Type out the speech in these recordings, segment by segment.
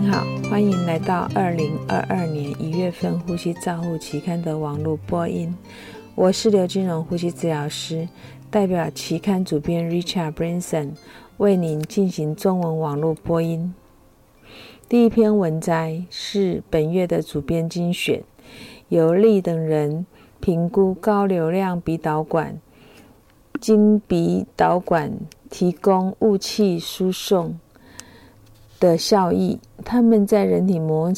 您好，欢迎来到二零二二年一月份《呼吸照护期刊》的网络播音。我是刘金荣呼吸治疗师，代表期刊主编 Richard Branson 为您进行中文网络播音。第一篇文摘是本月的主编精选，由利等人评估高流量鼻导管经鼻导管提供雾气输送。的效益，他们在人体模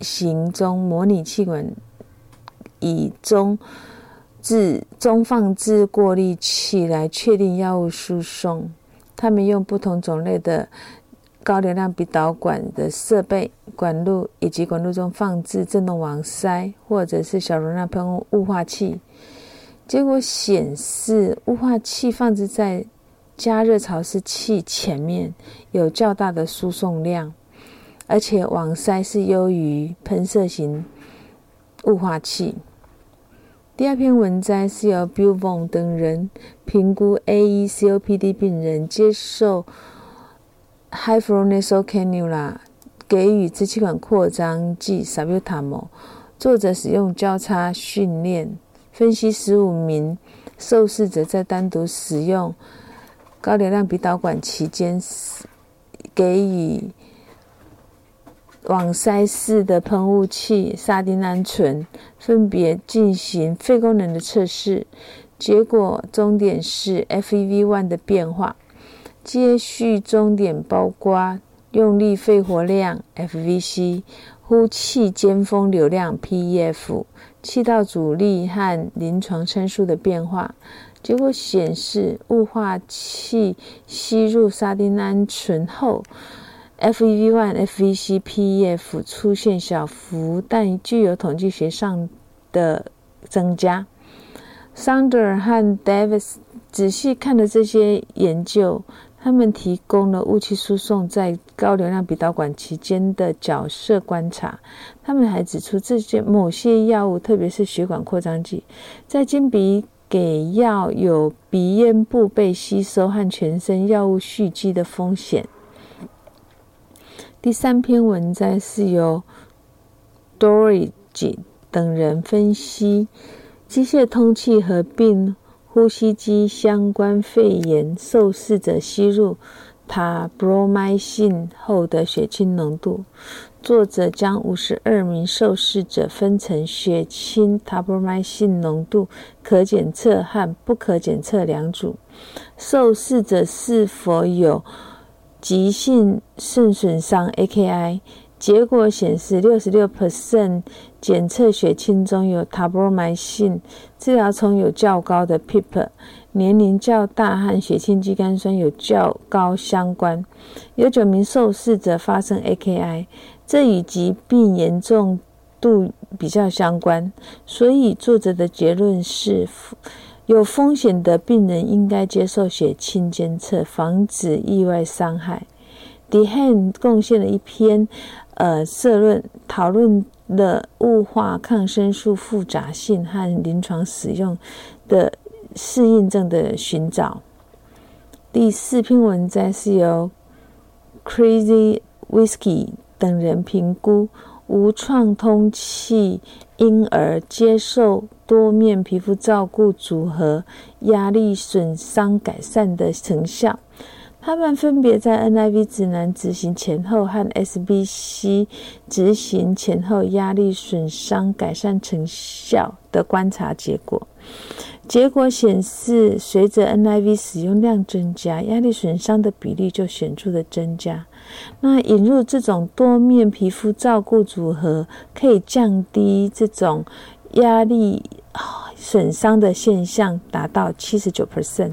型中模拟气管以中置中放置过滤器来确定药物输送。他们用不同种类的高流量鼻导管的设备、管路以及管路中放置振动网塞或者是小容量喷雾化器。结果显示，雾化器放置在加热潮湿器前面有较大的输送量，而且网塞是优于喷射型雾化器。第二篇文摘是由 Bill Von 等人评估 A.E. COPD 病人接受 High Flow Nasal Cannula 给予支气管扩张剂 s a b u t a m o。作者使用交叉训练分析十五名受试者在单独使用。高流量鼻导管期间，给予网塞式的喷雾器沙丁胺醇，分别进行肺功能的测试。结果终点是 FEV1 的变化。接续终点包括用力肺活量 FVC、呼气尖峰流量 PEF、气道阻力和临床参数的变化。结果显示，雾化器吸入沙丁胺醇后，FEV1、FVC、PEF 出现小幅但具有统计学上的增加。Sander 和 Davis 仔细看了这些研究，他们提供了雾气输送在高流量鼻导管期间的角色观察。他们还指出，这些某些药物，特别是血管扩张剂，在经鼻给药有鼻咽部被吸收和全身药物蓄积的风险。第三篇文摘是由 Dorige 等人分析机械通气合并呼吸机相关肺炎受试者吸入塔布罗麦信后的血清浓度。作者将五十二名受试者分成血清塔布麦信浓度可检测和不可检测两组。受试者是否有急性肾损伤 （AKI）？结果显示，六十六 percent 检测血清中有 t a b r m i c i n，治疗中有较高的 PEEP，年龄较大和血清肌酐酸有较高相关。有九名受试者发生 AKI。这与疾病严重度比较相关，所以作者的结论是：有风险的病人应该接受血清监测，防止意外伤害。Dehan 贡献了一篇呃社论，讨论了雾化抗生素复杂性和临床使用的适应症的寻找。第四篇文章是由 Crazy Whiskey。等人评估无创通气婴儿接受多面皮肤照顾组合压力损伤改善的成效。他们分别在 NIV 指南执行前后和 SBC 执行前后压力损伤改善成效的观察结果。结果显示，随着 NIV 使用量增加，压力损伤的比例就显著的增加。那引入这种多面皮肤照顾组合，可以降低这种压力损伤的现象，达到七十九 percent。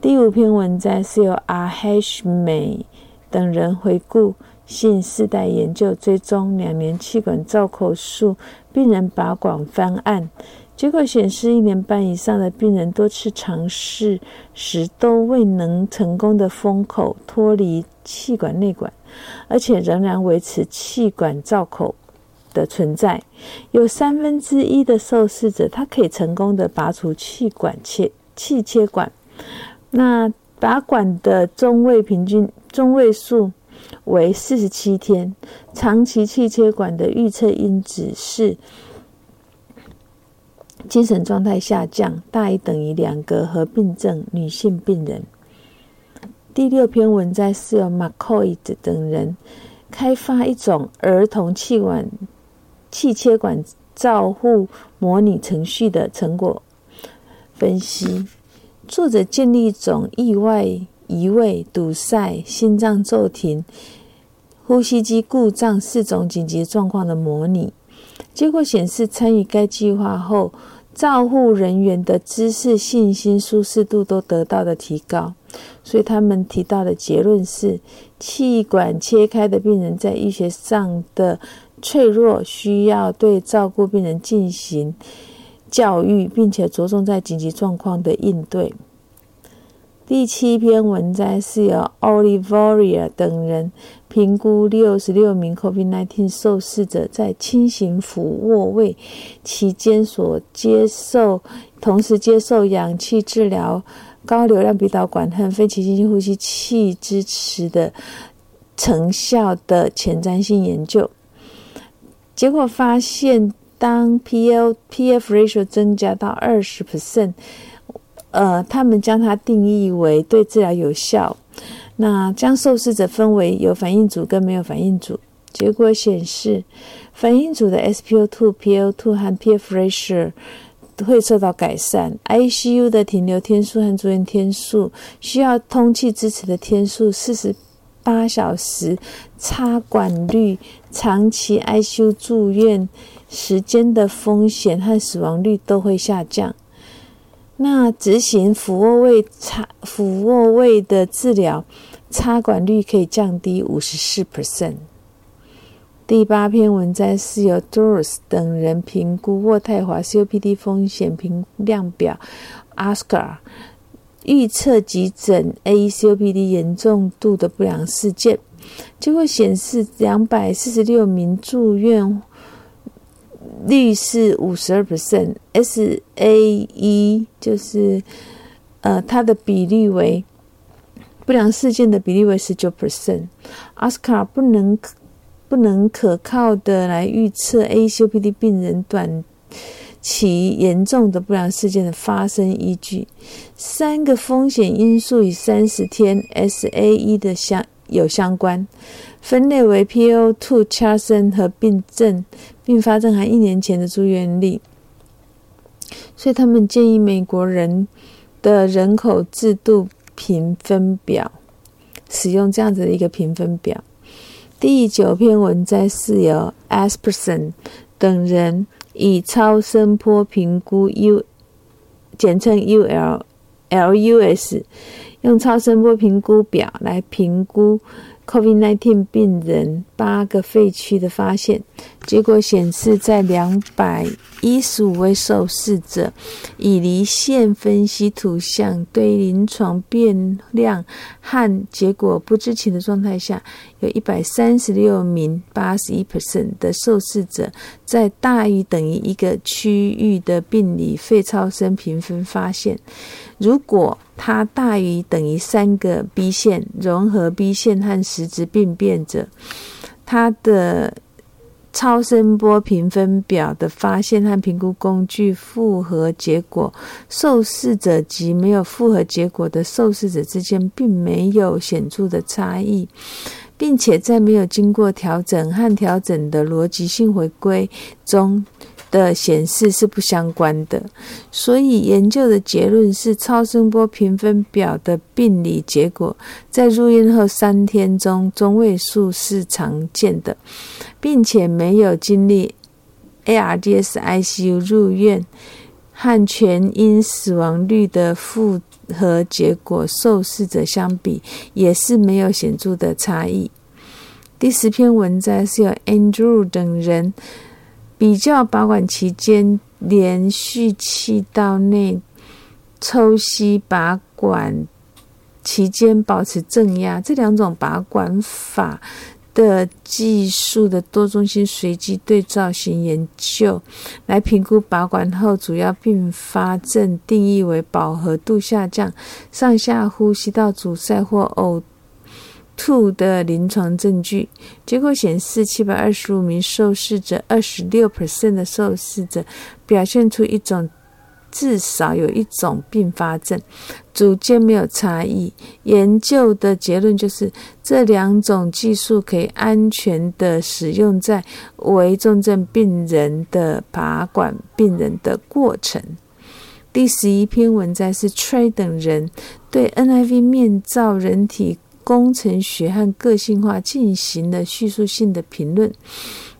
第五篇文摘是由阿黑什美等人回顾性世代研究，追踪两年气管造口术病人拔管方案。结果显示，一年半以上的病人多次尝试时都未能成功的封口脱离气管内管，而且仍然维持气管造口的存在。有三分之一的受试者，他可以成功的拔除气管切气切管。那拔管的中位平均中位数为四十七天。长期气切管的预测因子是精神状态下降，大于等于两个合并症女性病人。第六篇文摘是由 McCoy 等人开发一种儿童气管气切管照护模拟程序的成果分析。作者建立一种意外移位、堵塞、心脏骤停、呼吸机故障四种紧急状况的模拟。结果显示，参与该计划后，照护人员的知识、信心、舒适度都得到了提高。所以他们提到的结论是：气管切开的病人在医学上的脆弱，需要对照顾病人进行教育，并且着重在紧急状况的应对。第七篇文摘是由 Oliveria 等人评估六十六名 COVID-19 受试者在轻型俯卧位期间所接受同时接受氧气治疗。高流量鼻导管和非侵性呼吸器支持的成效的前瞻性研究结果发现，当 PL PF ratio 增加到二十 percent，呃，他们将它定义为对治疗有效。那将受试者分为有反应组跟没有反应组，结果显示，反应组的 SpO2、PL2 和 PF ratio。会受到改善。ICU 的停留天数和住院天数，需要通气支持的天数，四十八小时插管率，长期 ICU 住院时间的风险和死亡率都会下降。那执行俯卧位插俯卧位的治疗，插管率可以降低五十四 percent。第八篇文章是由 Doris 等人评估渥太华 COPD 风险评量表 （ASCAR） 预测急诊 AECOPD 严重度的不良事件，结果显示两百四十六名住院率是五十二 percent，SAE 就是呃它的比例为不良事件的比例为十九 percent，ASCA 不能。不能可靠的来预测 ACOPD 病人短期严重的不良事件的发生依据。三个风险因素与三十天 SAE 的相有相关，分类为 PO2、c h a r s o n 和病症、并发症和一年前的住院率。所以他们建议美国人的人口制度评分表使用这样子的一个评分表。第九篇文摘是由 Asperson 等人以超声波评估 U，简称 UL LUS，用超声波评估表来评估。COVID-19 病人八个废区的发现结果显示，在两百一十五位受试者以离线分析图像对临床变量和结果不知情的状态下，有一百三十六名八十一 percent 的受试者在大于等于一个区域的病理肺超声评分发现。如果它大于等于三个 B 线融合 B 线和实质病变者，它的超声波评分表的发现和评估工具复合结果，受试者及没有复合结果的受试者之间并没有显著的差异，并且在没有经过调整和调整的逻辑性回归中。的显示是不相关的，所以研究的结论是超声波评分表的病理结果在入院后三天中中位数是常见的，并且没有经历 ARDS ICU 入院和全因死亡率的复合结果受试者相比也是没有显著的差异。第十篇文章是由 Andrew 等人。比较拔管期间连续气道内抽吸拔管期间保持正压这两种拔管法的技术的多中心随机对照型研究，来评估拔管后主要并发症定义为饱和度下降、上下呼吸道阻塞或呕。Two 的临床证据结果显示，七百二十五名受试者，二十六 percent 的受试者表现出一种至少有一种并发症，组间没有差异。研究的结论就是，这两种技术可以安全的使用在为重症病人的拔管病人的过程。第十一篇文章是 Trey 等人对 NIV 面罩人体。工程学和个性化进行了叙述性的评论。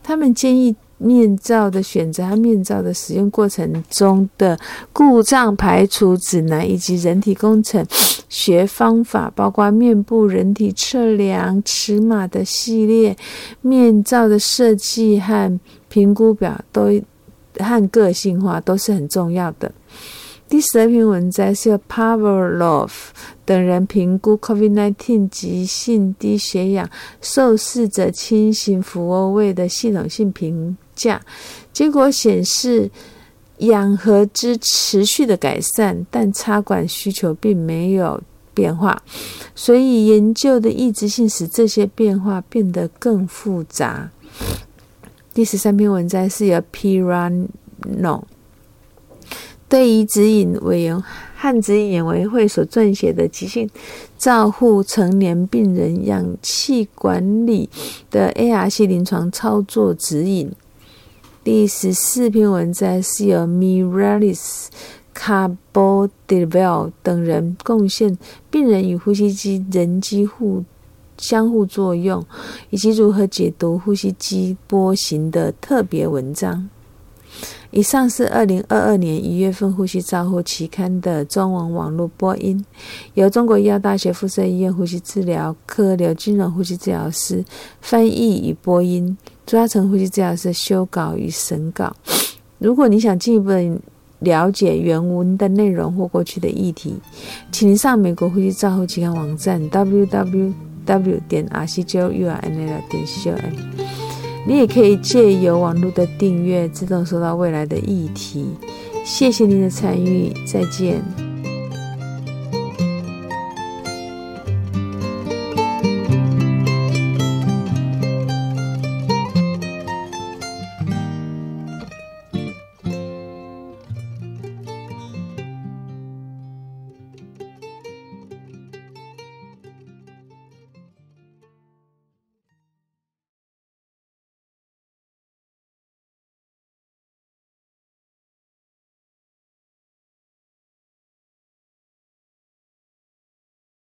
他们建议面罩的选择和面罩的使用过程中的故障排除指南，以及人体工程学方法，包括面部人体测量尺码的系列、面罩的设计和评估表，都和个性化都是很重要的。第十二篇文章是由 Pavlov 等人评估 COVID-19 急性低血氧受试者轻型俯卧位的系统性评价，结果显示氧合之持续的改善，但插管需求并没有变化，所以研究的抑制性使这些变化变得更复杂。第十三篇文章是由 Pirano。对于指引委员和指引委员会所撰写的急性照护成年病人氧气管理的 ARC 临床操作指引，第十四篇文章是由 Miralis Carbodevil 等人贡献病人与呼吸机人机互相互作用以及如何解读呼吸机波形的特别文章。以上是二零二二年一月份《呼吸照护》期刊的中文网络播音，由中国医药大学附设医院呼吸治疗科刘金荣呼吸治疗师翻译与播音，朱嘉诚呼吸治疗师修稿与审稿。如果你想进一步了解原文的内容或过去的议题，请上美国呼吸照护期刊网站 www 点 r c j u r n l 点 c o m。你也可以借由网络的订阅，自动收到未来的议题。谢谢您的参与，再见。